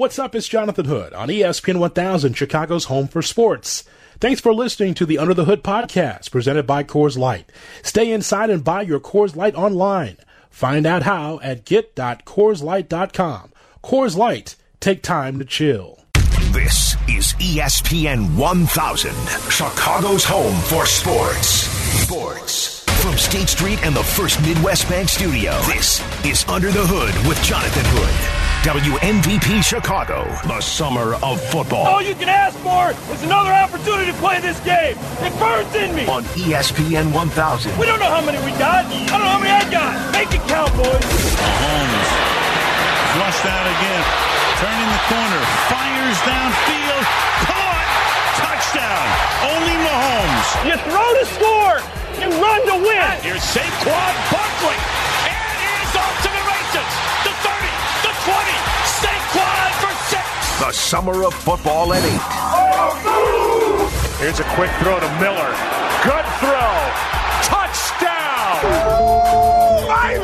What's up? It's Jonathan Hood on ESPN 1000, Chicago's home for sports. Thanks for listening to the Under the Hood podcast presented by Coors Light. Stay inside and buy your Coors Light online. Find out how at get.coorslight.com. Coors Light, take time to chill. This is ESPN 1000, Chicago's home for sports. Sports. From State Street and the First Midwest Bank Studio, this is Under the Hood with Jonathan Hood. WMVP Chicago, the summer of football. All you can ask for is another opportunity to play this game. It burns in me. On ESPN 1000. We don't know how many we got. I don't know how many I got. Make it count, boys. Mahomes flushed out again. Turning the corner. Fires downfield. Caught. Touchdown. Only Mahomes. You throw to score. You run to win. Here's Saquon Barkley. And he's off to the races. The The summer of football at 8. Here's a quick throw to Miller. Good throw. Touchdown.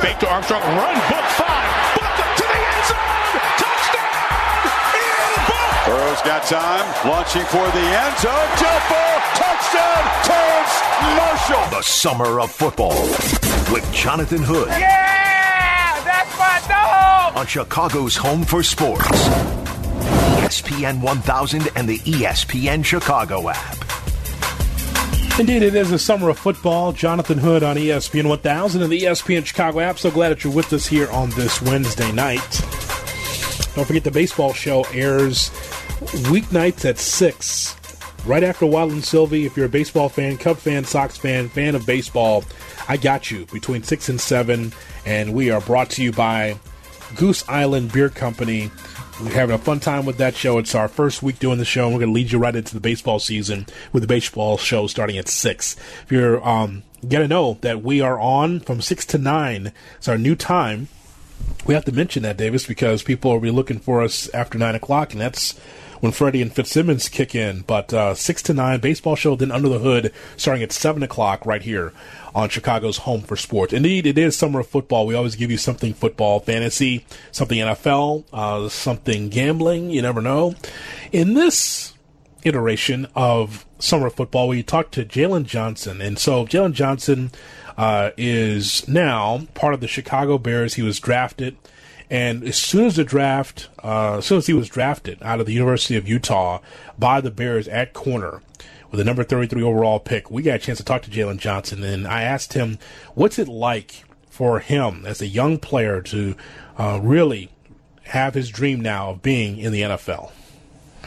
Fake to Armstrong. Run. Book five. Book to the end zone. Touchdown. In book. Burrow's got time. Launching for the end zone. Jump ball. Touchdown. Terrace Marshall. The summer of football with Jonathan Hood Yeah, that's my dog. on Chicago's home for sports. ESPN 1000 and the ESPN Chicago app. Indeed, it is the summer of football. Jonathan Hood on ESPN 1000 and the ESPN Chicago app. So glad that you're with us here on this Wednesday night. Don't forget the baseball show airs weeknights at 6, right after Waddle and Silvy. If you're a baseball fan, Cub fan, Sox fan, fan of baseball, I got you between 6 and 7. And we are brought to you by Goose Island Beer Company. We're having a fun time with that show. It's our first week doing the show, and we're going to lead you right into the baseball season with the baseball show starting at 6. If you're um, going to know that we are on from 6 to 9, it's our new time. We have to mention that, Davis, because people will be looking for us after 9 o'clock, and that's when Freddie and Fitzsimmons kick in. But uh, 6 to 9, baseball show, then Under the Hood, starting at 7 o'clock right here on Chicago's Home for Sports. Indeed, it is summer of football. We always give you something football, fantasy, something NFL, uh, something gambling. You never know. In this iteration of summer of football, we talked to Jaylon Johnson. And so Jaylon Johnson uh, is now part of the Chicago Bears. He was drafted. And as soon as the draft, uh, as soon as he was drafted out of the University of Utah by the Bears at corner, with the number 33 overall pick, we got a chance to talk to Jaylon Johnson, and I asked him, what's it like for him as a young player to uh, really have his dream now of being in the NFL?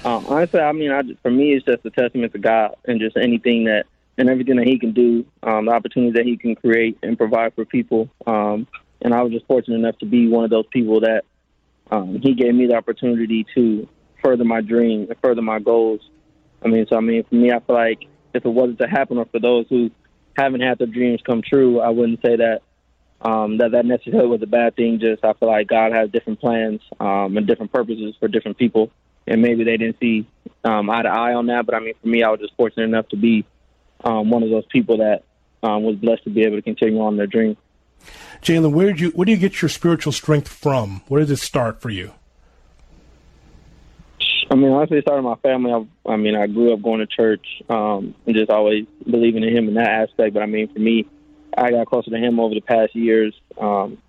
Um, honestly, I mean, I, for me, it's just a testament to God and just anything that and everything that He can do, um, the opportunities that He can create and provide for people. Um, and I was just fortunate enough to be one of those people that um, He gave me the opportunity to further my dream and further my goals. I mean, so I mean, for me, I feel like if it wasn't to happen, or for those who haven't had their dreams come true, I wouldn't say that um, that that necessarily was a bad thing. Just I feel like God has different plans um, and different purposes for different people, and maybe they didn't see um, eye to eye on that. But I mean, for me, I was just fortunate enough to be um, one of those people that um, was blessed to be able to continue on their dream. Jaylon, where did you where do you get your spiritual strength from? Where did it start for you? I mean, honestly, it started my family. I, I mean, I grew up going to church um, and just always believing in Him in that aspect. But I mean, for me, I got closer to Him over the past years. Um,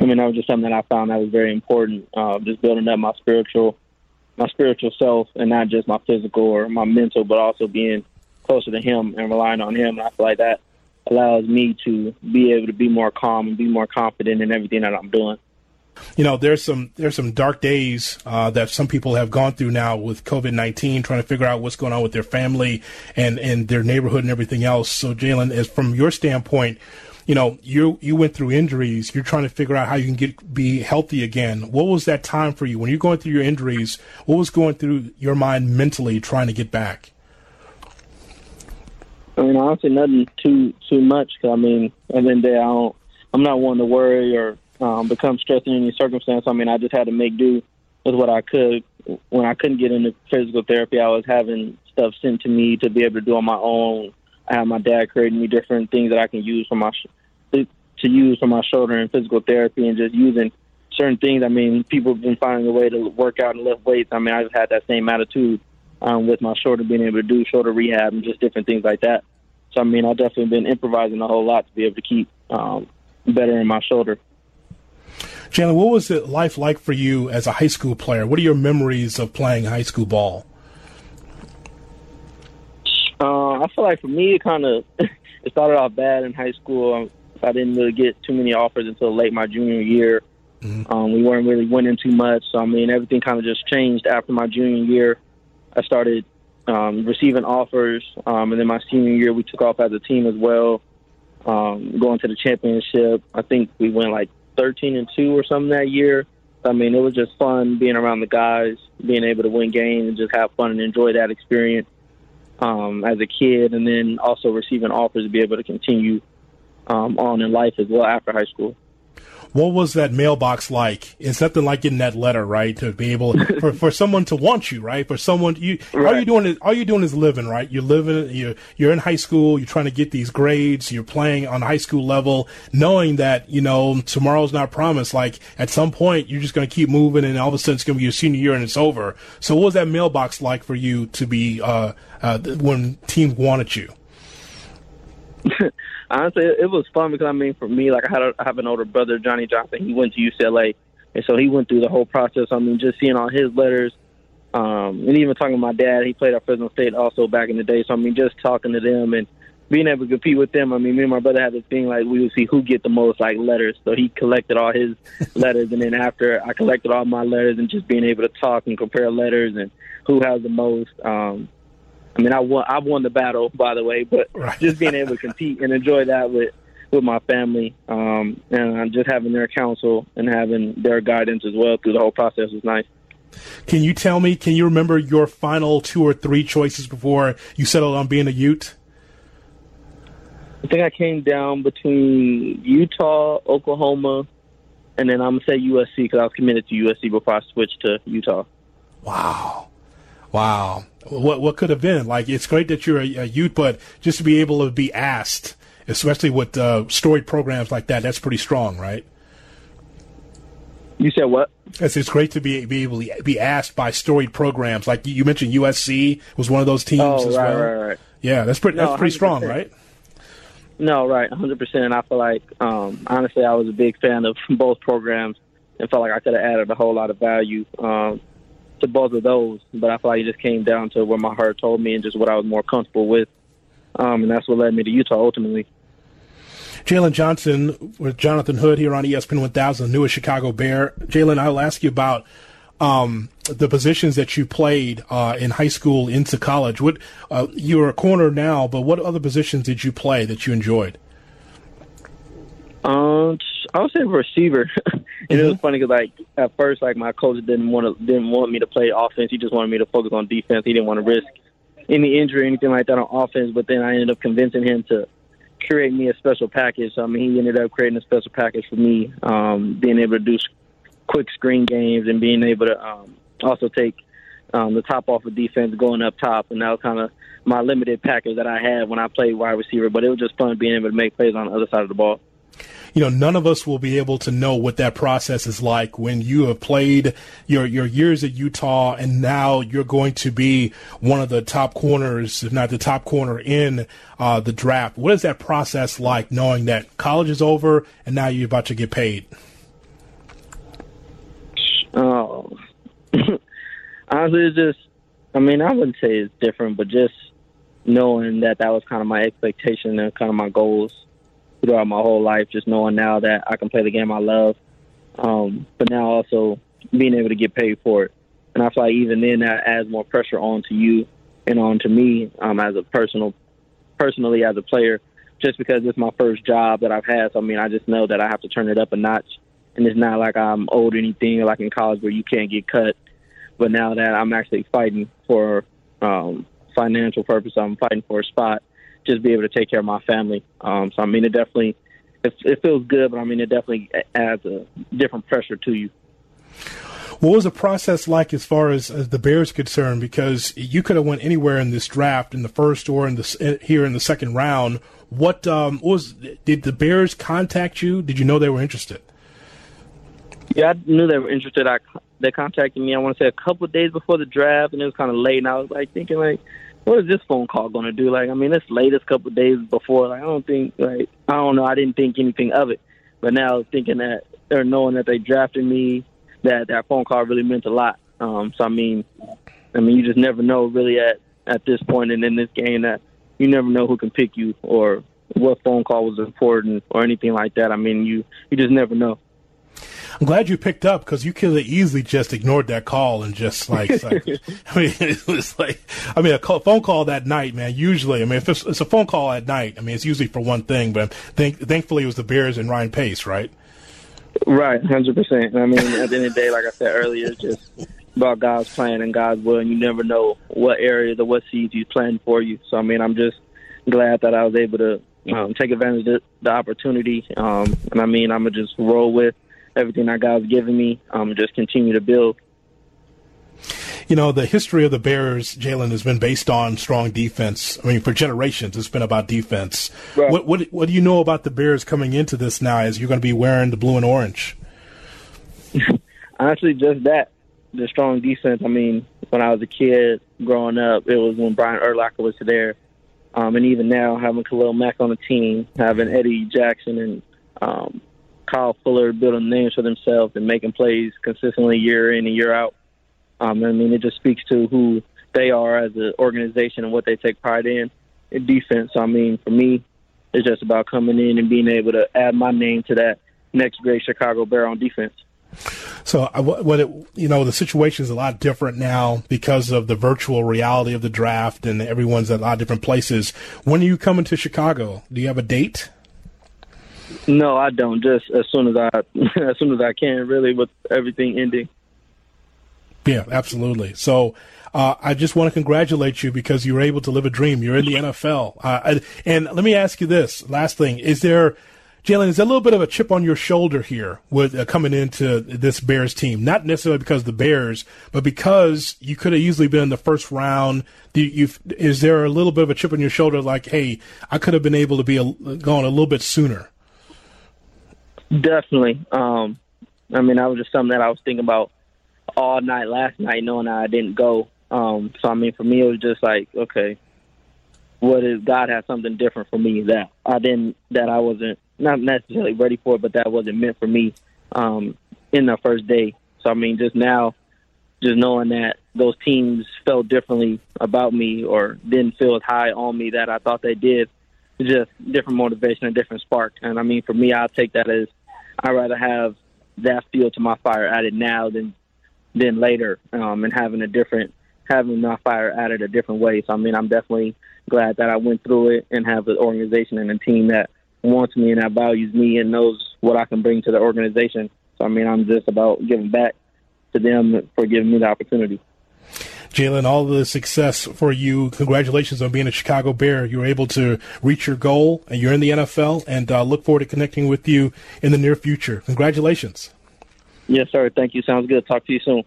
I mean, that was just something that I found that was very important. Uh, just building up my spiritual, my spiritual self, and not just my physical or my mental, but also being closer to Him and relying on Him. And I feel like that allows me to be able to be more calm and be more confident in everything that I'm doing. You know, there's some there's some dark days uh, that some people have gone through now with COVID nineteen, trying to figure out what's going on with their family and and their neighborhood and everything else. So, Jaylon, as from your standpoint, you know, you you went through injuries. You're trying to figure out how you can get be healthy again. What was that time for you when you're going through your injuries? What was going through your mind mentally trying to get back? I mean, honestly, nothing too too much. I mean, at the end of the day, I don't. I'm not one to worry or um, become stressed in any circumstance. I mean, I just had to make do with what I could. When I couldn't get into physical therapy, I was having stuff sent to me to be able to do on my own. I have my dad creating me different things that I can use for my to, use for my shoulder and physical therapy, and just using certain things. I mean, people have been finding a way to work out and lift weights. I mean, I've had that same attitude um, with my shoulder, being able to do shoulder rehab and just different things like that. So, I mean, I've definitely been improvising a whole lot to be able to keep um, better in my shoulder. Jaylon, what was it life like for you as a high school player? What are your memories of playing high school ball? Uh, I feel like for me, it kind of it started off bad in high school. I didn't really get too many offers until late my junior year. Mm-hmm. Um, we weren't really winning too much, so I mean everything kind of just changed after my junior year. I started um, receiving offers, um, and then my senior year we took off as a team as well, um, going to the championship. I think we went like 13 and two or something that year. I mean, it was just fun being around the guys, being able to win games and just have fun and enjoy that experience um, as a kid, and then also receiving offers to be able to continue um, on in life as well after high school. What was that mailbox like? It's nothing like getting that letter, right? To be able for, for someone to want you, right? For someone you right. all you doing is all you're doing is living, right? You're living. You're you're in high school. You're trying to get these grades. You're playing on high school level, knowing that you know tomorrow's not promised. Like at some point, you're just going to keep moving, and all of a sudden it's going to be your senior year and it's over. So, what was that mailbox like for you to be uh, uh, when teams wanted you? honestly, it was fun because I mean, for me, like I had a, I have an older brother, Johnny Johnson. He went to UCLA, and so he went through the whole process. I mean, just seeing all his letters, um, and even talking to my dad. He played at Fresno State also back in the day. So I mean, just talking to them and being able to compete with them. I mean, me and my brother had this thing like we would see who get the most like letters. So he collected all his letters, and then after I collected all my letters, and just being able to talk and compare letters and who has the most. Um, I mean, I won. I won the battle, by the way, but right. just being able to compete and enjoy that with with my family, um, and just having their counsel and having their guidance as well through the whole process was nice. Can you tell me? Can you remember your final two or three choices before you settled on being a Ute? I think I came down between Utah, Oklahoma, and then I'm gonna say USC because I was committed to USC before I switched to Utah. Wow, wow what what could have been. Like it's great that you're a, a Ute, but just to be able to be asked, especially with uh, storied programs like that, that's pretty strong, right? You said what? It's, it's great to be be able to be asked by storied programs like you mentioned. USC was one of those teams oh, as right, well. Right, right. Yeah, that's pretty. No, that's pretty 100%. strong, right? No, right, 100. percent And I feel like um, honestly, I was a big fan of both programs and felt like I could have added a whole lot of value. Um, to both of those, but I feel like it just came down to what my heart told me and just what I was more comfortable with, um, and that's what led me to Utah ultimately. Jaylon Johnson with Jonathan Hood here on ESPN 1000, newest Chicago Bear. Jaylon, I'll ask you about um, the positions that you played uh, in high school into college. What uh, you're a corner now, but what other positions did you play that you enjoyed? Um, I would say receiver. and mm-hmm. it was mm-hmm. funny because like at first, like my coach didn't want to didn't want me to play offense. He just wanted me to focus on defense. He didn't want to risk any injury or anything like that on offense. But then I ended up convincing him to create me a special package. So, I mean, he ended up creating a special package for me, um, being able to do quick screen games and being able to um, also take um, the top off of defense going up top. And that was kind of my limited package that I had when I played wide receiver. But it was just fun being able to make plays on the other side of the ball you know, none of us will be able to know what that process is like when you have played your, your years at Utah and now you're going to be one of the top corners, if not the top corner in uh, the draft. What is that process like knowing that college is over and now you're about to get paid? Oh, honestly, it's just, I mean, I wouldn't say it's different, but just knowing that that was kind of my expectation and kind of my goals throughout my whole life, just knowing now that I can play the game I love, um, but now also being able to get paid for it. And I feel like even then that adds more pressure onto you and onto me um, as a personal, personally as a player, just because it's my first job that I've had. So I mean, I just know that I have to turn it up a notch, and it's not like I'm owed anything like in college where you can't get cut. But now that I'm actually fighting for um, financial purpose, I'm fighting for a spot just be able to take care of my family. Um, so I mean, it definitely it, it feels good, but I mean, it definitely adds a different pressure to you. What was the process like as far as, as the Bears concerned? Because you could have went anywhere in this draft in the first or in the here in the second round. What um, was did the Bears contact you? Did you know they were interested? Yeah, I knew they were interested. I they contacted me. I want to say a couple of days before the draft, and it was kind of late. And I was like thinking, like, what is this phone call going to do? Like, I mean, it's late. It's couple of days before. Like, I don't think, like, I don't know. I didn't think anything of it. But now thinking that they're knowing that they drafted me, that that phone call really meant a lot. Um, so I mean, I mean, you just never know really at at this point and in this game that you never know who can pick you or what phone call was important or anything like that. I mean, you you just never know. I'm glad you picked up because you could have easily just ignored that call and just like, like I mean, it was like, I mean, a call, phone call that night, man. Usually, I mean, if it's, it's, a phone call at night, I mean, it's usually for one thing. But think, thankfully, it was the Bears and Ryan Pace, right? Right, hundred percent. I mean, at the end of the day, like I said earlier, it's just about God's plan and God's will, and you never know what area, the what seeds He's planning for you. So, I mean, I'm just glad that I was able to um, take advantage of the, opportunity. Um, and I mean, I'm gonna just roll with everything that God's given me. Um, just continue to build. You know, the history of the Bears, Jaylon, has been based on strong defense. I mean, for generations, it's been about defense. Right. What, what what do you know about the Bears coming into this now? As you're going to be wearing the blue and orange. Honestly, just that the strong defense. I mean, when I was a kid growing up, it was when Brian Urlacher was there. Um, and even now, having Khalil Mack on the team, having Eddie Jackson and um, Kyle Fuller building names for themselves and making plays consistently year in and year out. Um, I mean, it just speaks to who they are as an organization and what they take pride in in defense. I mean, for me, it's just about coming in and being able to add my name to that next great Chicago Bear on defense. So, what it, you know, the situation is a lot different now because of the virtual reality of the draft, and everyone's at a lot of different places. When are you coming to Chicago? Do you have a date? No, I don't. Just as soon as I, as soon as I can, really, with everything ending. Yeah, absolutely. So, uh, I just want to congratulate you because you were able to live a dream. You're in the NFL. Uh, and let me ask you this last thing: Is there Jaylon, is a little bit of a chip on your shoulder here with uh, coming into this Bears team? Not necessarily because of the Bears, but because you could have easily been in the first round. You, is there a little bit of a chip on your shoulder, like, hey, I could have been able to be a, gone a little bit sooner? Definitely. Um, I mean, that was just something that I was thinking about all night last night, knowing I didn't go. Um, so I mean, for me, it was just like, okay, what is God has something different for me that I didn't, that I wasn't not necessarily ready for but that wasn't meant for me um, in the first day. So I mean, just now, just knowing that those teams felt differently about me or didn't feel as high on me that I thought they did, just different motivation, a different spark. And I mean, for me, I'll take that as I'd rather have that fuel to my fire added now than than later, um, and having a different having my fire added a different way. So I mean, I'm definitely glad that I went through it and have an organization and a team that wants me and that values me and knows what I can bring to the organization. So I mean, I'm just about giving back to them for giving me the opportunity. Jaylon, all the success for you. Congratulations on being a Chicago Bear. You were able to reach your goal, and you're in the NFL. And uh, look forward to connecting with you in the near future. Congratulations. Yes, sir. Thank you. Sounds good. Talk to you soon.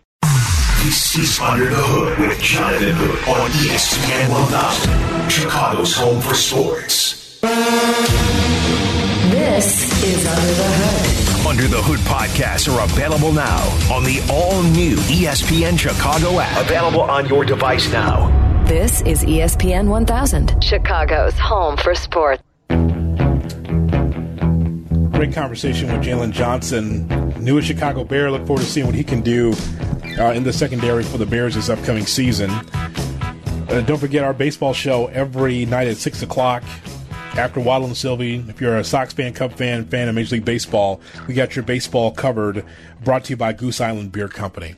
This is Under the Hood with Jonathan Hood on ESPN 1000, Chicago's home for sports. This is Under the Hood. Under the Hood podcasts are available now on the all new ESPN Chicago app. Available on your device now. This is ESPN 1000, Chicago's home for sports. Great conversation with Jaylon Johnson, new Chicago Bear. Look forward to seeing what he can do uh, in the secondary for the Bears this upcoming season. Uh, don't forget our baseball show every night at 6 o'clock after Waddle and Silvy. If you're a Sox fan, Cub fan, fan of Major League Baseball, we got your baseball covered. Brought to you by Goose Island Beer Company.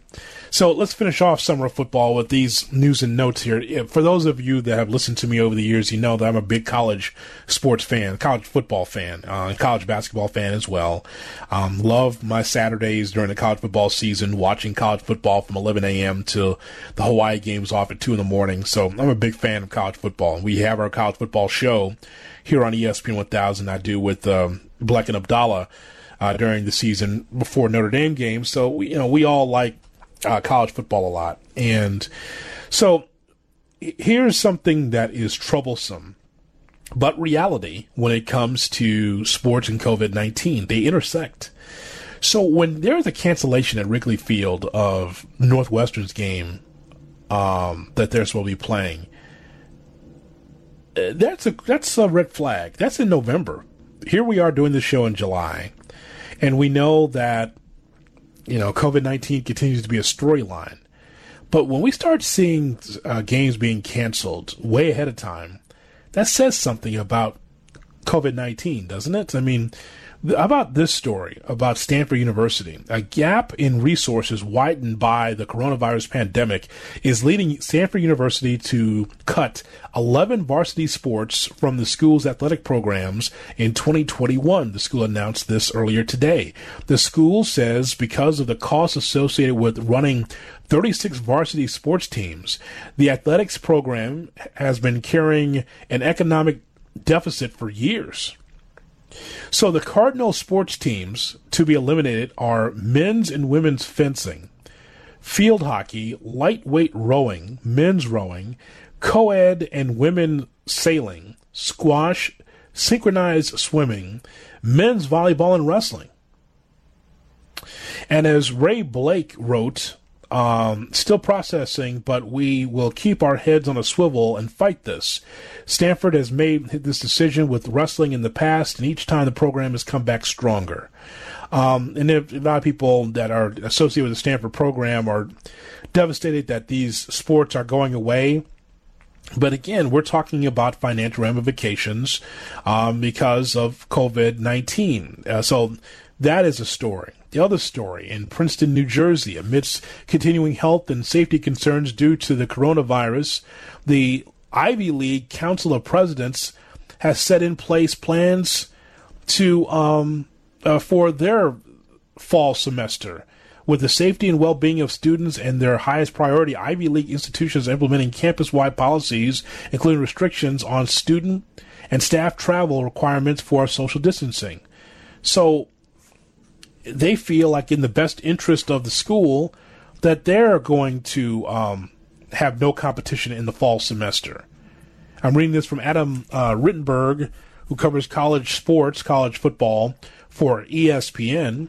So let's finish off summer of football with these news and notes here. For those of you that have listened to me over the years, you know that I'm a big college sports fan, college football fan, uh, college basketball fan as well. Um, love my Saturdays during the college football season, watching college football from 11 a.m. to the Hawaii games off at 2 in the morning. So I'm a big fan of college football. We have our college football show here on ESPN 1000. I do with um, Black and Abdallah. Uh, during the season before Notre Dame games, so we, you know we all like uh, college football a lot. And so here's something that is troublesome, but reality when it comes to sports and COVID 19. They intersect. So when there is a cancellation at Wrigley Field of Northwestern's game um, that they're supposed to be playing, that's a that's a red flag. That's in November. Here we are doing the show in July, and we know that you know COVID nineteen continues to be a storyline. But when we start seeing uh, games being canceled way ahead of time, that says something about COVID 19, doesn't it? I mean, how about this story about Stanford University? A gap in resources widened by the coronavirus pandemic is leading Stanford University to cut 11 varsity sports from the school's athletic programs in 2021. The school announced this earlier today. The school says because of the costs associated with running 36 varsity sports teams, the athletics program has been carrying an economic deficit for years. So the Cardinal sports teams to be eliminated are men's and women's fencing, field hockey, lightweight rowing, men's rowing, co-ed and women sailing, squash, synchronized swimming, men's volleyball and wrestling. And as Ray Blake wrote um, still processing, but we will keep our heads on a swivel and fight this. Stanford has made this decision with wrestling in the past, and each time the program has come back stronger. Um, and a lot of people that are associated with the Stanford program are devastated that these sports are going away. But again, we're talking about financial ramifications um, because of COVID 19. Uh, so that is a story. The other story in Princeton, New Jersey, amidst continuing health and safety concerns due to the coronavirus, the Ivy League Council of Presidents has set in place plans to um, uh, for their fall semester. With the safety and well being of students and their highest priority, Ivy League institutions implementing campus wide policies, including restrictions on student and staff travel requirements for social distancing. So, they feel like in the best interest of the school that they're going to um, have no competition in the fall semester. I'm reading this from Adam uh, Rittenberg, who covers college sports, college football for ESPN.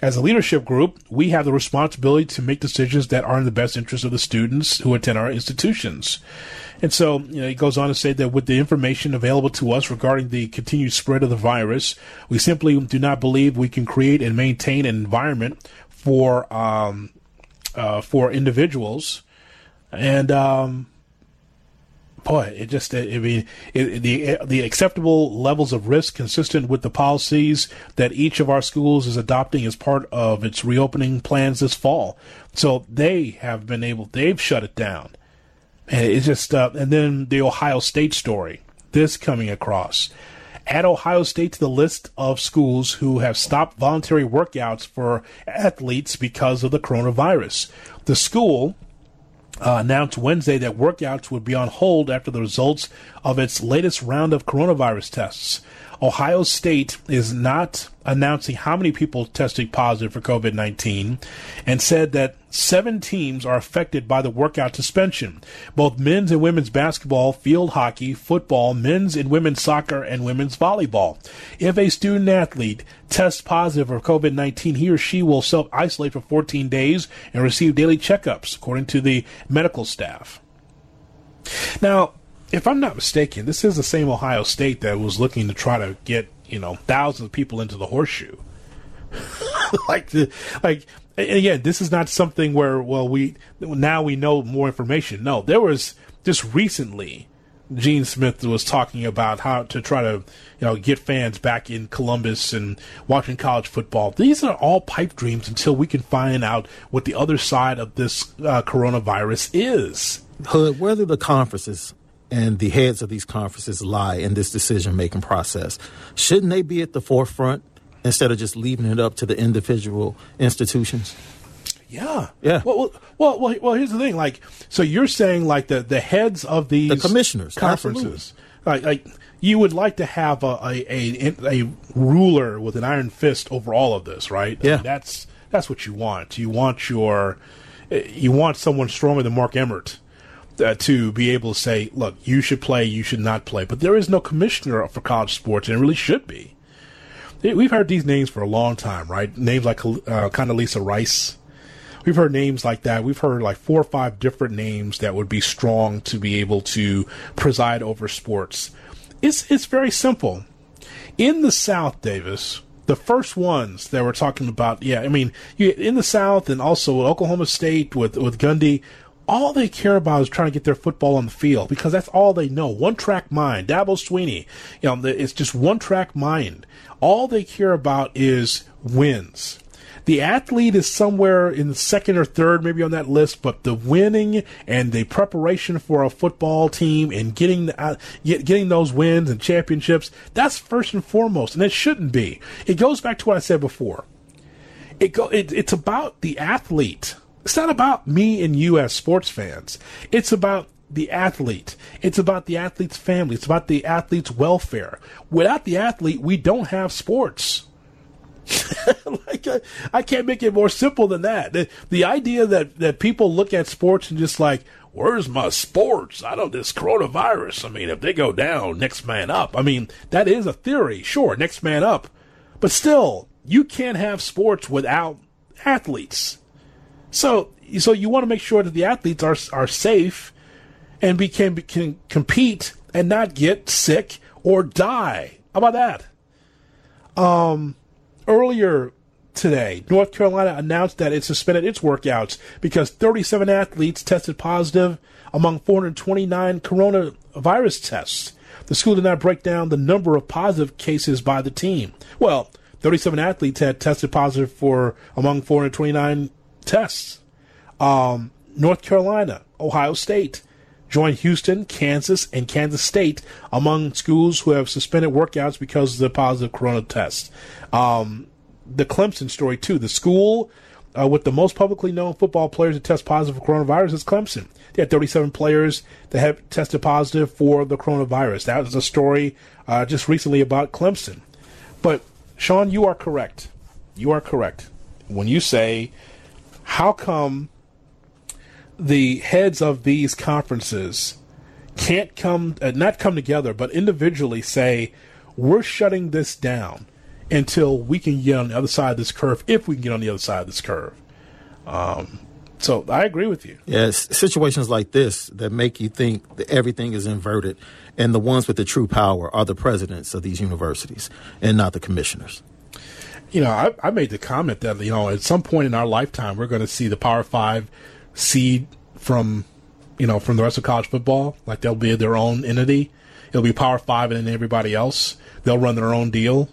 As a leadership group, we have the responsibility to make decisions that are in the best interest of the students who attend our institutions. And so, you know, he goes on to say that with the information available to us regarding the continued spread of the virus, we simply do not believe we can create and maintain an environment for um, uh, for individuals. And um, boy, it just I mean it, the the acceptable levels of risk consistent with the policies that each of our schools is adopting as part of its reopening plans this fall. So they have been able they've shut it down. And it's just, uh, and then the Ohio State story. This coming across. Add Ohio State to the list of schools who have stopped voluntary workouts for athletes because of the coronavirus. The school uh, announced Wednesday that workouts would be on hold after the results of its latest round of coronavirus tests. Ohio State is not announcing how many people tested positive for COVID 19 and said that seven teams are affected by the workout suspension. Both men's and women's basketball, field hockey, football, men's and women's soccer, and women's volleyball. If a student athlete tests positive for COVID 19, he or she will self isolate for 14 days and receive daily checkups, according to the medical staff. Now, if I'm not mistaken, this is the same Ohio State that was looking to try to get you know thousands of people into the horseshoe. like the like again, this is not something where well we now we know more information. No, there was just recently Gene Smith was talking about how to try to you know get fans back in Columbus and watching college football. These are all pipe dreams until we can find out what the other side of this uh, coronavirus is. Whether the conferences and the heads of these conferences lie in this decision making process. Shouldn't they be at the forefront instead of just leaving it up to the individual institutions? Yeah, yeah. Well, well, well, well. Here's the thing. Like, so you're saying like the the heads of these the commissioners conferences, like, like you would like to have a, a a, a ruler with an iron fist over all of this, right? Yeah, I mean, that's that's what you want. You want your you want someone stronger than Mark Emmert uh, to be able to say, look, you should play, you should not play. But there is no commissioner for college sports, and it really should be. we've heard these names for a long time, right? Names like uh, Condoleezza Rice. We've heard names like that. We've heard like four or five different names that would be strong to be able to preside over sports. It's it's very simple. In the South, Davis, the first ones that we're talking about, yeah, I mean, in the South and also Oklahoma State with with Gundy, all they care about is trying to get their football on the field because that's all they know. One track mind. Dabo Swinney, you know, it's just one track mind. All they care about is wins. The athlete is somewhere in the second or third, maybe on that list, but the winning and the preparation for a football team and getting uh, get, getting those wins and championships, that's first and foremost, and it shouldn't be. It goes back to what I said before. It go, it, it's about the athlete. It's not about me and you as sports fans. It's about the athlete. It's about the athlete's family. It's about the athlete's welfare. Without the athlete, we don't have sports. like I, I, can't make it more simple than that. The, the idea that, that people look at sports and just like, where's my sports? I don't this coronavirus. I mean, if they go down, next man up. I mean, that is a theory, sure, next man up. But still, you can't have sports without athletes. So, so you want to make sure that the athletes are are safe and be, can, can compete and not get sick or die. How about that? Um, earlier today, North Carolina announced that it suspended its workouts because 37 athletes tested positive among 429 coronavirus tests. The school did not break down the number of positive cases by the team. Well, 37 athletes had tested positive for among 429 tests. Um, North Carolina, Ohio State joined Houston, Kansas, and Kansas State among schools who have suspended workouts because of the positive corona test. Um, the Clemson story, too. The school uh, with the most publicly known football players that test positive for coronavirus is Clemson. They had 37 players that have tested positive for the coronavirus. That was a story uh, just recently about Clemson. But, Sean, you are correct. You are correct. When you say, how come the heads of these conferences can't come, uh, not come together, but individually say, we're shutting this down until we can get on the other side of this curve, if we can get on the other side of this curve. Um, so I agree with you. Yes, situations like this that make you think that everything is inverted, and the ones with the true power are the presidents of these universities and not the commissioners. You know, I, I made the comment that you know at some point in our lifetime we're going to see the Power Five seed from you know from the rest of college football. Like they'll be their own entity. It'll be Power Five and then everybody else. They'll run their own deal.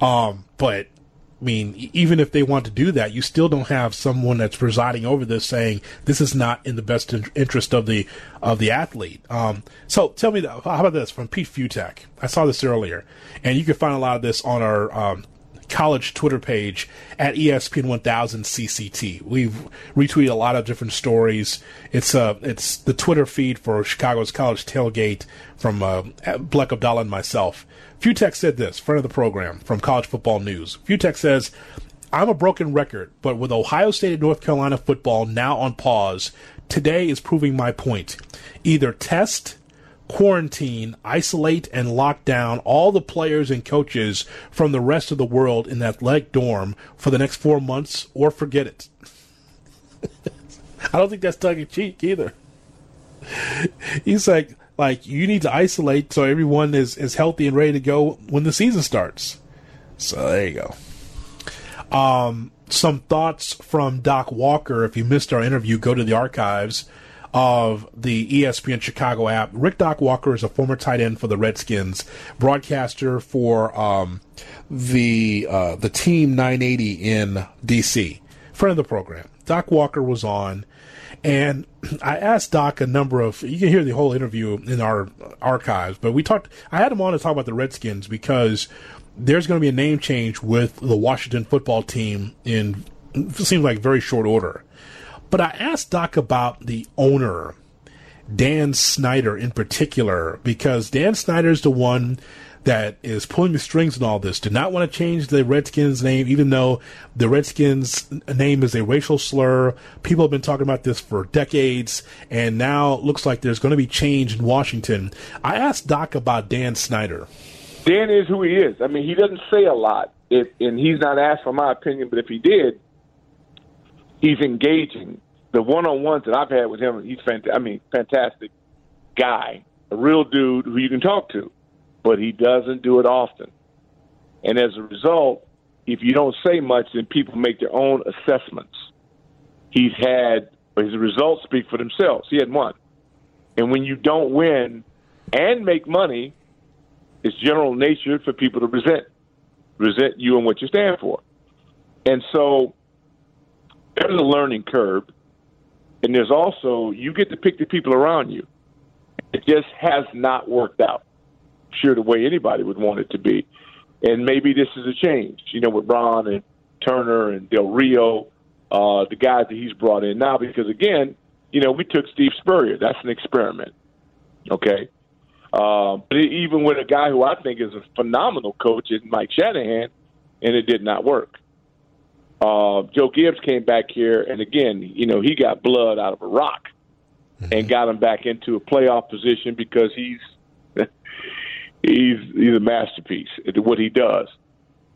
Um, but I mean, even if they want to do that, you still don't have someone that's presiding over this saying this is not in the best interest of the of the athlete. Um, so tell me, how about this from Pete Fiutak? I saw this earlier, and you can find a lot of this on our um, college Twitter page at ESPN 1000 CCT. We've retweeted a lot of different stories. It's uh, it's the Twitter feed for Chicago's College Tailgate from uh, Bleck Abdallah and myself. Fiutak said this, friend of the program from College Football News. Fiutak says, I'm a broken record, but with Ohio State and North Carolina football now on pause, today is proving my point. Either test, quarantine, isolate, and lock down all the players and coaches from the rest of the world in that leg dorm for the next four months, or forget it. I don't think that's tongue in cheek either. He's like, like you need to isolate so everyone is, is healthy and ready to go when the season starts. So there you go. Um, some thoughts from Doc Walker. If you missed our interview, go to the archives of the ESPN Chicago app. Rick Doc Walker is a former tight end for the Redskins, broadcaster for um, the uh, the team 980 in DC. Friend of the program. Doc Walker was on and I asked Doc a number of, you can hear the whole interview in our archives, but we talked, I had him on to talk about the Redskins because there's going to be a name change with the Washington football team in, seems like very short order. But I asked Doc about the owner, Dan Snyder in particular, because Dan Snyder is the one that is pulling the strings in all this. Do not want to change the Redskins name, even though the Redskins name is a racial slur. People have been talking about this for decades, and now looks like there's going to be change in Washington. I asked Doc about Dan Snyder. Dan is who he is. I mean, he doesn't say a lot. if and he's not asked for my opinion, but if he did, he's engaging. The one on ones that I've had with him, he's fantastic. I mean, fantastic guy, a real dude who you can talk to, but he doesn't do it often. And as a result, if you don't say much, then people make their own assessments. He's had his results speak for themselves. He had one. And when you don't win and make money, it's general nature for people to resent resent you and what you stand for. And so there's a learning curve. And there's also you get to pick the people around you. It just has not worked out. Sure the way anybody would want it to be. And maybe this is a change, you know, with Ron and Turner and Del Rio, uh, the guys that he's brought in now, because again, you know, we took Steve Spurrier. That's an experiment. Okay. Uh, but even with a guy who I think is a phenomenal coach, is Mike Shanahan, and it did not work. Uh, Joe Gibbs came back here, and again, you know, he got blood out of a rock mm-hmm. and got him back into a playoff position because he's he's he's a masterpiece at what he does,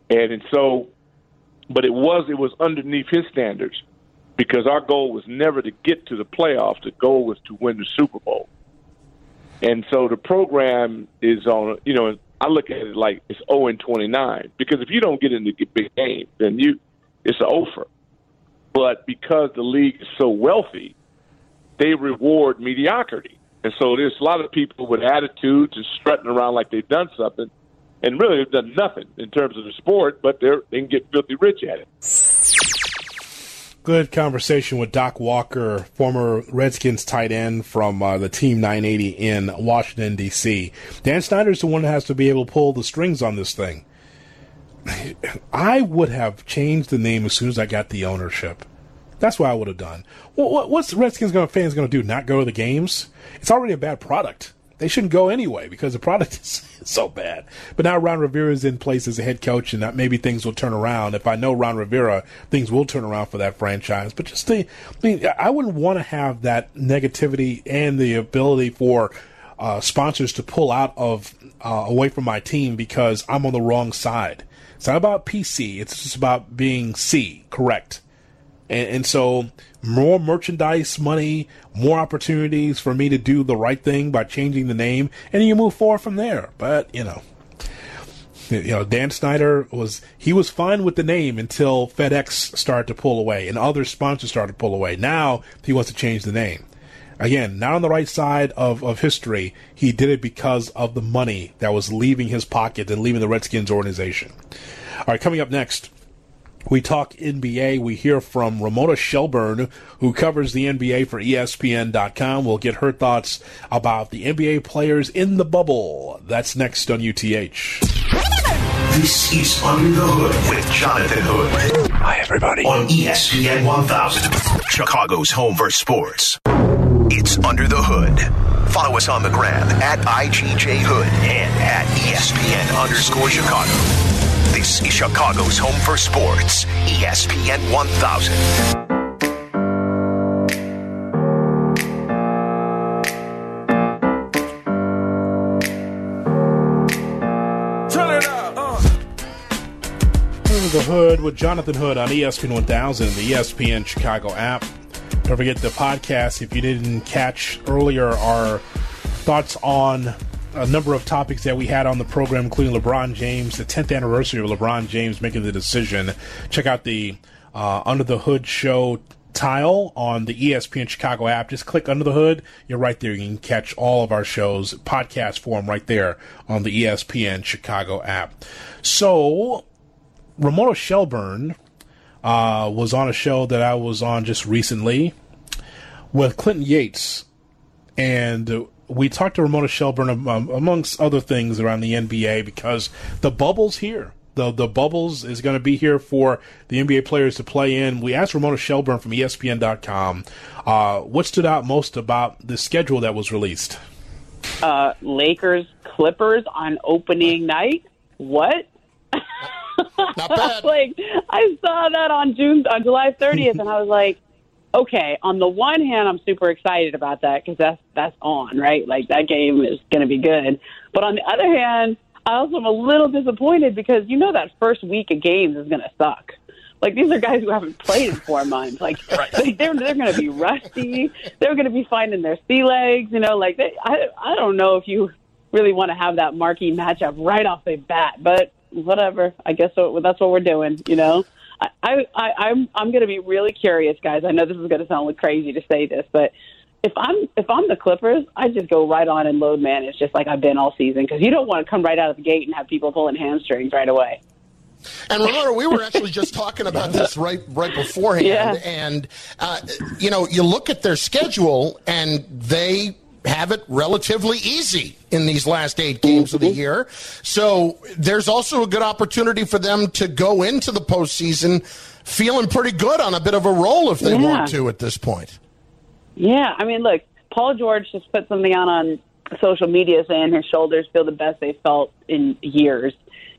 and and so, but it was it was underneath his standards because our goal was never to get to the playoffs. The goal was to win the Super Bowl. And so the program is on, you know, I look at it like it's 0 and 29 because if you don't get into the big game, then you it's an offer. But because the league is so wealthy, they reward mediocrity. And so there's a lot of people with attitudes and strutting around like they've done something, and really they've done nothing in terms of the sport, but they're, they can get filthy rich at it good conversation with Doc Walker, former Redskins tight end from uh, the Team 980 in Washington, D.C. Dan Snyder's the one that has to be able to pull the strings on this thing. I would have changed the name as soon as I got the ownership. That's what I would have done. What's the Redskins fans going to do? Not go to the games? It's already a bad product they shouldn't go anyway because the product is so bad. But now Ron Rivera is in place as a head coach, and that maybe things will turn around. If I know Ron Rivera, things will turn around for that franchise. But just the, I mean, I wouldn't want to have that negativity and the ability for uh, sponsors to pull out of uh, away from my team because I'm on the wrong side. It's not about PC. It's just about being C, correct. And, and, so more merchandise money, more opportunities for me to do the right thing by changing the name, and you move forward from there. But you know, you know, Dan Snyder was he was fine with the name until FedEx started to pull away and other sponsors started to pull away. Now he wants to change the name. Again, not on the right side of, of history. He did it because of the money that was leaving his pocket and leaving the Redskins organization. All right, coming up next. We talk NBA. We hear from Ramona Shelburne, who covers the NBA for ESPN.com. We'll get her thoughts about the NBA players in the bubble. That's next on UTH. This is Under the Hood with Jonathan Hood. Hi, everybody. On ESPN 1000, Chicago's home for sports. It's Under the Hood. Follow us on the gram at IGJ Hood and at ESPN underscore Chicago. This is Chicago's home for sports, ESPN 1000. The Hood with Jonathan Hood on ESPN 1000 and the ESPN Chicago app. Don't forget the podcast if you didn't catch earlier our thoughts on a number of topics that we had on the program, including LeBron James, the 10th anniversary of LeBron James making the decision. Check out the uh, Under the Hood show tile on the ESPN Chicago app. Just click Under the Hood. You're right there. You can catch all of our shows, podcast form right there on the ESPN Chicago app. So, Ramona Shelburne uh, was on a show that I was on just recently with Clinton Yates. And we talked to Ramona Shelburne um, amongst other things around the NBA because the bubble's here. The the bubbles is going to be here for the NBA players to play in. We asked Ramona Shelburne from ESPN.com uh, what stood out most about the schedule that was released. Uh, Lakers Clippers on opening night. What? Not bad. like I saw that on June on July 30th, and I was like, okay, on the one hand, I'm super excited about that because that's that's on, right? Like that game is going to be good. But on the other hand, I also am a little disappointed because you know that first week of games is going to suck. Like these are guys who haven't played in four months. Like, like they're they're going to be rusty. They're going to be finding their sea legs. You know, like they, I I don't know if you really want to have that marquee matchup right off the bat. But whatever. I guess so, that's what we're doing. You know. I, I, I'm I'm going to be really curious, guys. I know this is going to sound like crazy to say this, but if I'm if I'm the Clippers, I just go right on and load manage, just like I've been all season, because you don't want to come right out of the gate and have people pulling hamstrings right away. And Ramona, we were actually just talking about this right right beforehand, Yeah. and uh, you know, you look at their schedule, and they have it relatively easy in these last eight games of the mm-hmm. year. So there's also a good opportunity for them to go into the postseason feeling pretty good on a bit of a roll if they Yeah. want to at this point. Yeah, I mean, look, Paul George just put something out on social media saying his shoulders feel the best they felt in years.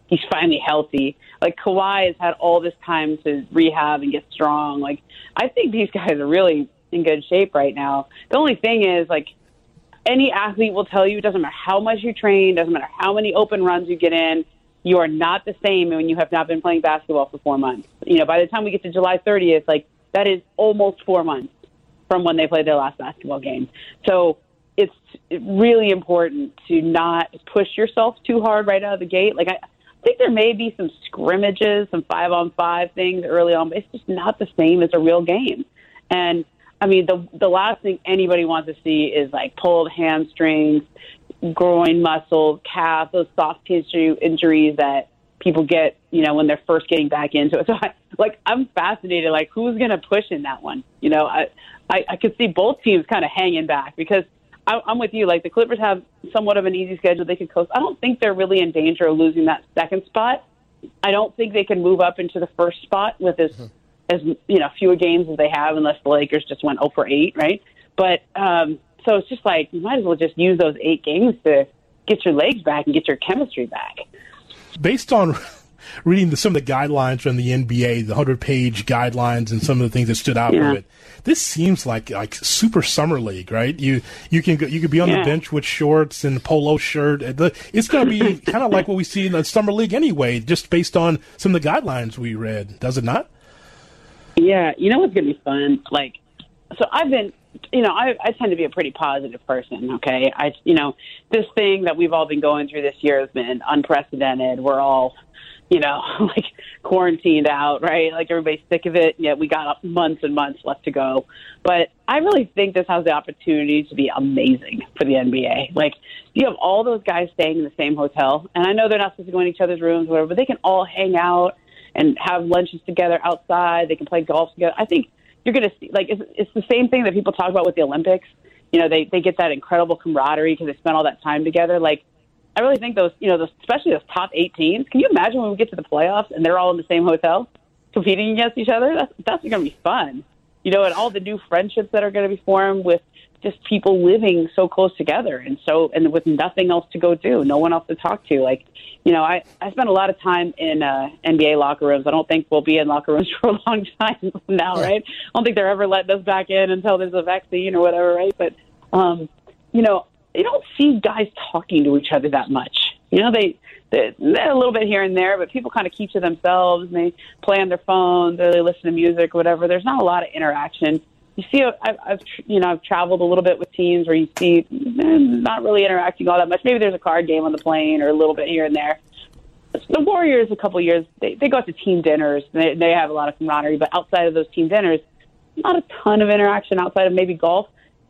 He's finally healthy. Like Kawhi has had all this time to rehab and get strong. Like I think these guys are really in good shape right now. The only thing is, like, any athlete will tell you, it doesn't matter how much you train, doesn't matter how many open runs you get in, you are not the same when you have not been playing basketball for four months. You know, by the time we get to July 30th, like that is almost four months from when they played their last basketball game. So it's really important to not push yourself too hard right out of the gate. Like I I think there may be some scrimmages, some five on five things early on, but it's just not the same as a real game. And I mean, the the last thing anybody wants to see is like pulled hamstrings, groin muscles, calf, those soft tissue injuries that people get, you know, when they're first getting back into it. So, I, like, I'm fascinated. Like, who's going to push in that one? You know, I I, I could see both teams kind of hanging back because I, I'm with you. Like, the Clippers have somewhat of an easy schedule; they could coast. I don't think they're really in danger of losing that second spot. I don't think they can move up into the first spot with as as you know fewer games as they have, unless the Lakers just went 0 for 8, right? But um, so it's just like you might as well just use those eight games to get your legs back and get your chemistry back. based on reading the, some of the guidelines from the NBA, the hundred page guidelines, and some of the things that stood out Yeah. from it, this seems like like super summer league, right? You you can go, you could be on Yeah. the bench with shorts and polo shirt. It's going to be kind of like what we see in the summer league anyway, just based on some of the guidelines we read, does it not? Yeah, you know what's going to be fun? Like, so I've been, you know, I, I tend to be a pretty positive person. Okay, I, you know, this thing that we've all been going through this year has been unprecedented. We're all, you know, like quarantined out, right? Like everybody's sick of it. Yet we got months and months left to go. But I really think this has the opportunity to be amazing for the NBA. Like you have all those guys staying in the same hotel, and I know they're not supposed to go in each other's rooms, whatever, but they can all hang out and have lunches together outside. They can play golf together. I think you're going to see like it's, it's the same thing that people talk about with the Olympics. You know, they they get that incredible camaraderie because they spend all that time together. Like, I really think those, you know, those, especially those top eight teams. Can you imagine when we get to the playoffs and they're all in the same hotel competing against each other? That's that's going to be fun. You know, and all the new friendships that are going to be formed with just people living so close together and so and with nothing else to go do, no one else to talk to. Like, you know, I I spent a lot of time in uh, NBA locker rooms. I don't think we'll be in locker rooms for a long time now, right? I don't think they're ever letting us back in until there's a vaccine or whatever, right? But um, you know, you don't see guys talking to each other that much. You know, they they they're a little bit here and there, but people kind of keep to themselves and they play on their phones or they listen to music or whatever. There's not a lot of interaction. You see, I've, I've you know I've traveled a little bit with teams where you see eh, not really interacting all that much. Maybe there's a card game on the plane or a little bit here and there. The Warriors, a couple of years, they they go out to team dinners. They they have a lot of camaraderie, but outside of those team dinners, not a ton of interaction outside of maybe golf.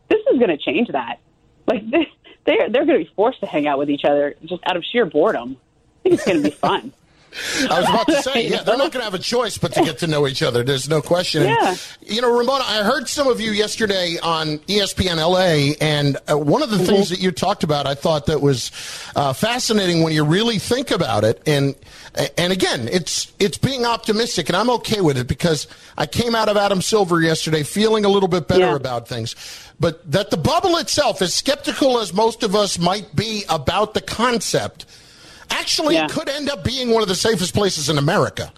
This is going to change that. Like they they're they're going to be forced to hang out with each other just out of sheer boredom. I think it's going to be fun. I was about to say, yeah, they're not going to have a choice but to get to know each other. There's no question. And, Yeah. you know, Ramona, I heard some of you yesterday on ESPN LA, and uh, one of the things that you talked about, I thought that was uh, fascinating when you really think about it. And and again, it's it's being optimistic, and I'm okay with it because I came out of Adam Silver yesterday feeling a little bit better Yeah. about things. But that the bubble itself, as skeptical as most of us might be about the concept, actually Yeah. could end up being one of the safest places in America.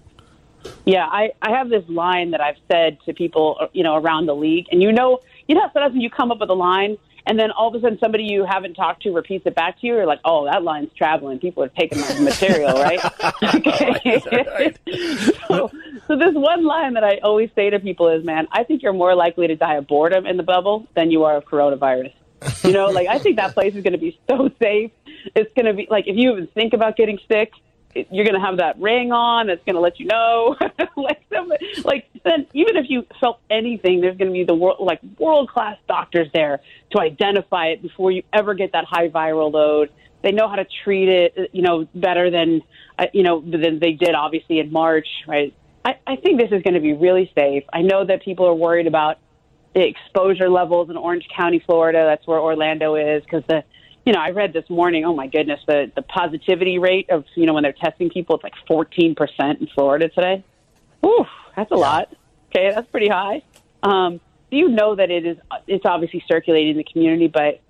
Yeah, I, I have this line that I've said to people, uh, you know, around the league, and you know, you know, sometimes when you come up with a line and then all of a sudden somebody you haven't talked to repeats it back to you, you're like, oh, that line's traveling. People are taking my material, right? okay. so, so this one line that I always say to people is, man, I think you're more likely to die of boredom in the bubble than you are of coronavirus. You know, like I think that place is going to be so safe. It's going to be like if you even think about getting sick, you're going to have that ring on that's going to let you know. like, somebody, like then even if you felt anything, there's going to be the world like world class doctors there to identify it before you ever get that high viral load. They know how to treat it, you know, better than uh, you know than they did obviously in March, right? I, I think this is going to be really safe. I know that people are worried about the exposure levels in Orange County, Florida. That's where Orlando is because the, you know, I read this morning. Oh my goodness, the the positivity rate of you know when they're testing people, it's like fourteen percent in Florida today. Ooh, that's a lot. Okay, that's pretty high. Um, you know that it is. It's obviously circulating in the community, but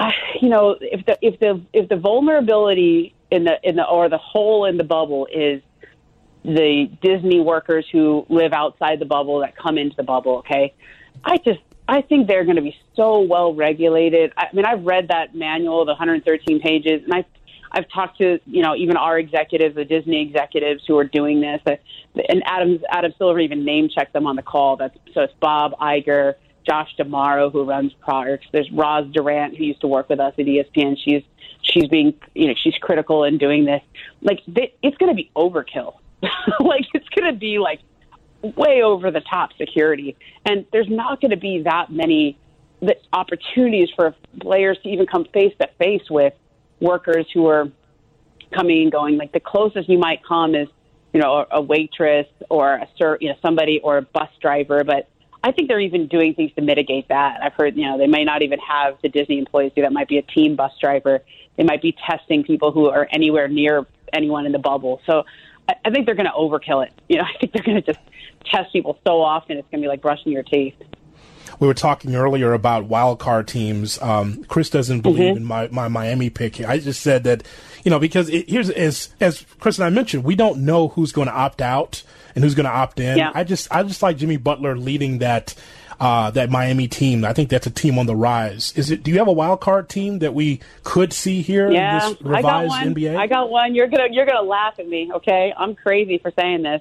I, you know, if the if the if the vulnerability in the in the or the hole in the bubble is the Disney workers who live outside the bubble that come into the bubble, okay? I just I think they're going to be so well regulated. I mean, I've read that manual, the 113 pages, and I I've talked to you know even our executives, the Disney executives who are doing this, and Adam Adam Silver even name checked them on the call. That's so it's Bob Iger, Josh D'Amaro who runs products. There's Roz Durant who used to work with us at ESPN. She's she's being you know she's critical in doing this. Like they, it's going to be overkill. like it's going to be like way over the top security, and there's not going to be that many the opportunities for players to even come face to face with workers who are coming and going. Like the closest you might come is, you know, a, waitress or a ser- you know somebody or a bus driver. But I think they're even doing things to mitigate that. I've heard, you know, they may not even have the Disney employees do that. Might be a team bus driver. They might be testing people who are anywhere near anyone in the bubble. So I, think they're going to overkill it. You know, I think they're going to just test people so often it's going to be like brushing your teeth. We were talking earlier about wild card teams. Um, Chris doesn't believe Mhm. in my, my Miami pick. I just said that, you know, because it, here's as as Chris and I mentioned, we don't know who's going to opt out and who's going to opt in. Yeah. I just I just like Jimmy Butler leading that uh, that Miami team. I think that's a team on the rise. Is it? Do you have a wild card team that we could see here Yeah, in this I got revised one. NBA? I got one. You're gonna you're gonna laugh at me, okay? I'm crazy for saying this.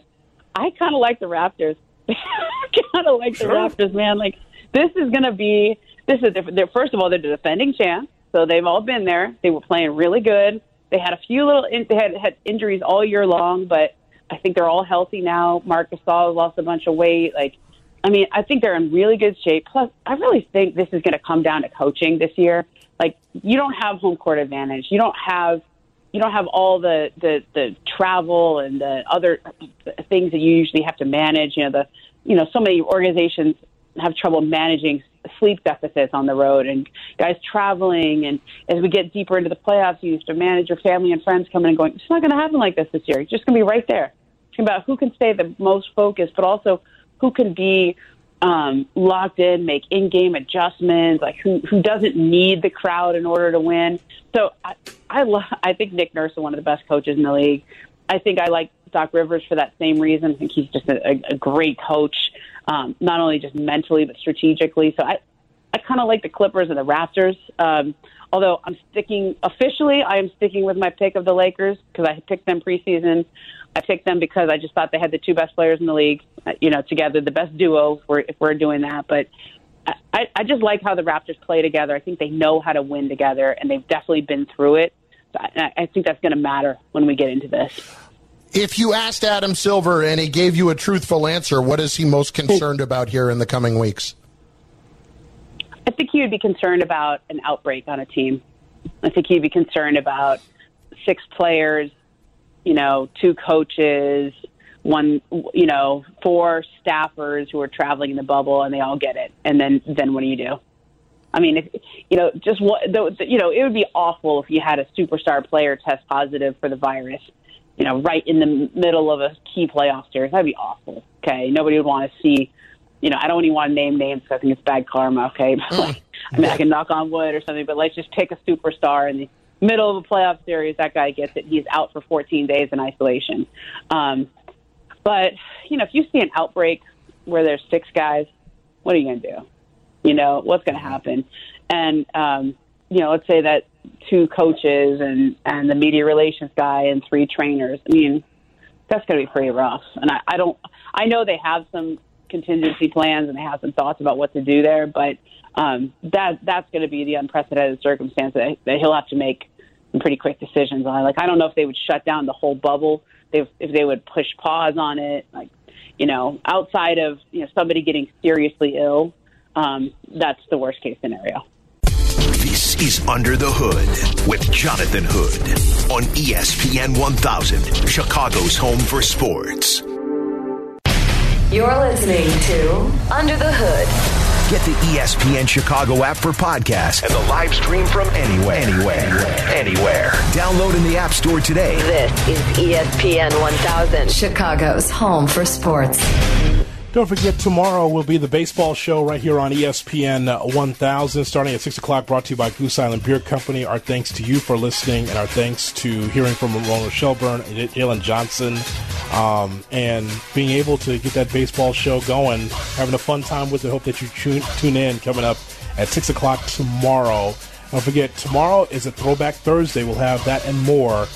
I kind of like the Raptors. kind of like Sure. the Raptors, man. Like this is gonna be this is they're, first of all they're the defending champs, so they've all been there. They were playing really good. They had a few little in, they had had injuries all year long, but I think they're all healthy now. Marc Gasol lost a bunch of weight. Like, I mean, I think they're in really good shape. Plus, I really think this is going to come down to coaching this year. Like, you don't have home court advantage. You don't have you don't have all the the the travel and the other things that you usually have to manage. You know, the you know, so many organizations have trouble managing sleep deficits on the road and guys traveling and as we get deeper into the playoffs you have to manage your family and friends coming and going it's not going to happen like this this year it's just going to be right there it's about who can stay the most focused but also who can be um, locked in make in-game adjustments like who who doesn't need the crowd in order to win so i i, lo- I think nick nurse is one of the best coaches in the league i think i like doc rivers for that same reason i think he's just a, a, great coach um, not only just mentally but strategically. So I, I kind of like the Clippers and the Raptors. Um, although I'm sticking officially, I am sticking with my pick of the Lakers because I picked them preseason. I picked them because I just thought they had the two best players in the league, uh, you know, together, the best duo if we're, if we're doing that. But I, I just like how the Raptors play together. I think they know how to win together, and they've definitely been through it. So I, I think that's going to matter when we get into this. If you asked Adam Silver and he gave you a truthful answer, what is he most concerned about here in the coming weeks? I think would be concerned about an outbreak on a team. I think he'd be concerned about six players, you know, two coaches, one, you know, four staffers who are traveling in the bubble, and they all get it. And then, then what do you do? I mean, if, you know, just what, the, the, you know, it would be awful if you had a superstar player test positive for the virus, you know, right in the middle of a key playoff series. That'd be awful. Okay. Nobody would want to see, you know, I don't even want to name names because I think it's bad karma. Okay. But like, I mean, I can knock on wood or something, but let's just pick a superstar in the middle of a playoff series. That guy gets it. He's out for 14 days in isolation. Um, but, you know, if you see an outbreak where there's six guys, what are you going to do? You know, what's going to happen? And, um, you know, let's say that two coaches and, and the media relations guy and three trainers. I mean, that's going to be pretty rough. And I, I don't, I know they have some contingency plans and have some thoughts about what to do there, but um, that that's going to be the unprecedented circumstance that, that he'll have to make some pretty quick decisions on. Like, I don't know if they would shut down the whole bubble, if, if they would push pause on it, like, you know, outside of you know somebody getting seriously ill, um, that's the worst case scenario. This is Under the Hood with Jonathan Hood on ESPN 1000, Chicago's home for sports. You're listening to Under the Hood. Get the ESPN Chicago app for podcasts and the live stream from anywhere, anywhere, anywhere. Download in the App Store today. This is ESPN 1000, Chicago's home for sports. Don't forget, tomorrow will be the baseball show right here on ESPN 1000, starting at 6 o'clock, brought to you by Goose Island Beer Company. Our thanks to you for listening, and our thanks to hearing from Ramona Shelburne, and Jalen Johnson, um, and being able to get that baseball show going, having a fun time with it. Hope that you tune, tune in coming up at 6 o'clock tomorrow. Don't forget, tomorrow is a Throwback Thursday. We'll have that and more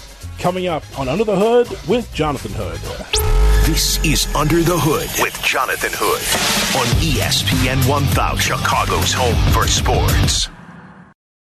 coming up on Under the Hood with Jonathan Hood. This is Under the Hood with Jonathan Hood on ESPN 1000, Chicago's home for sports.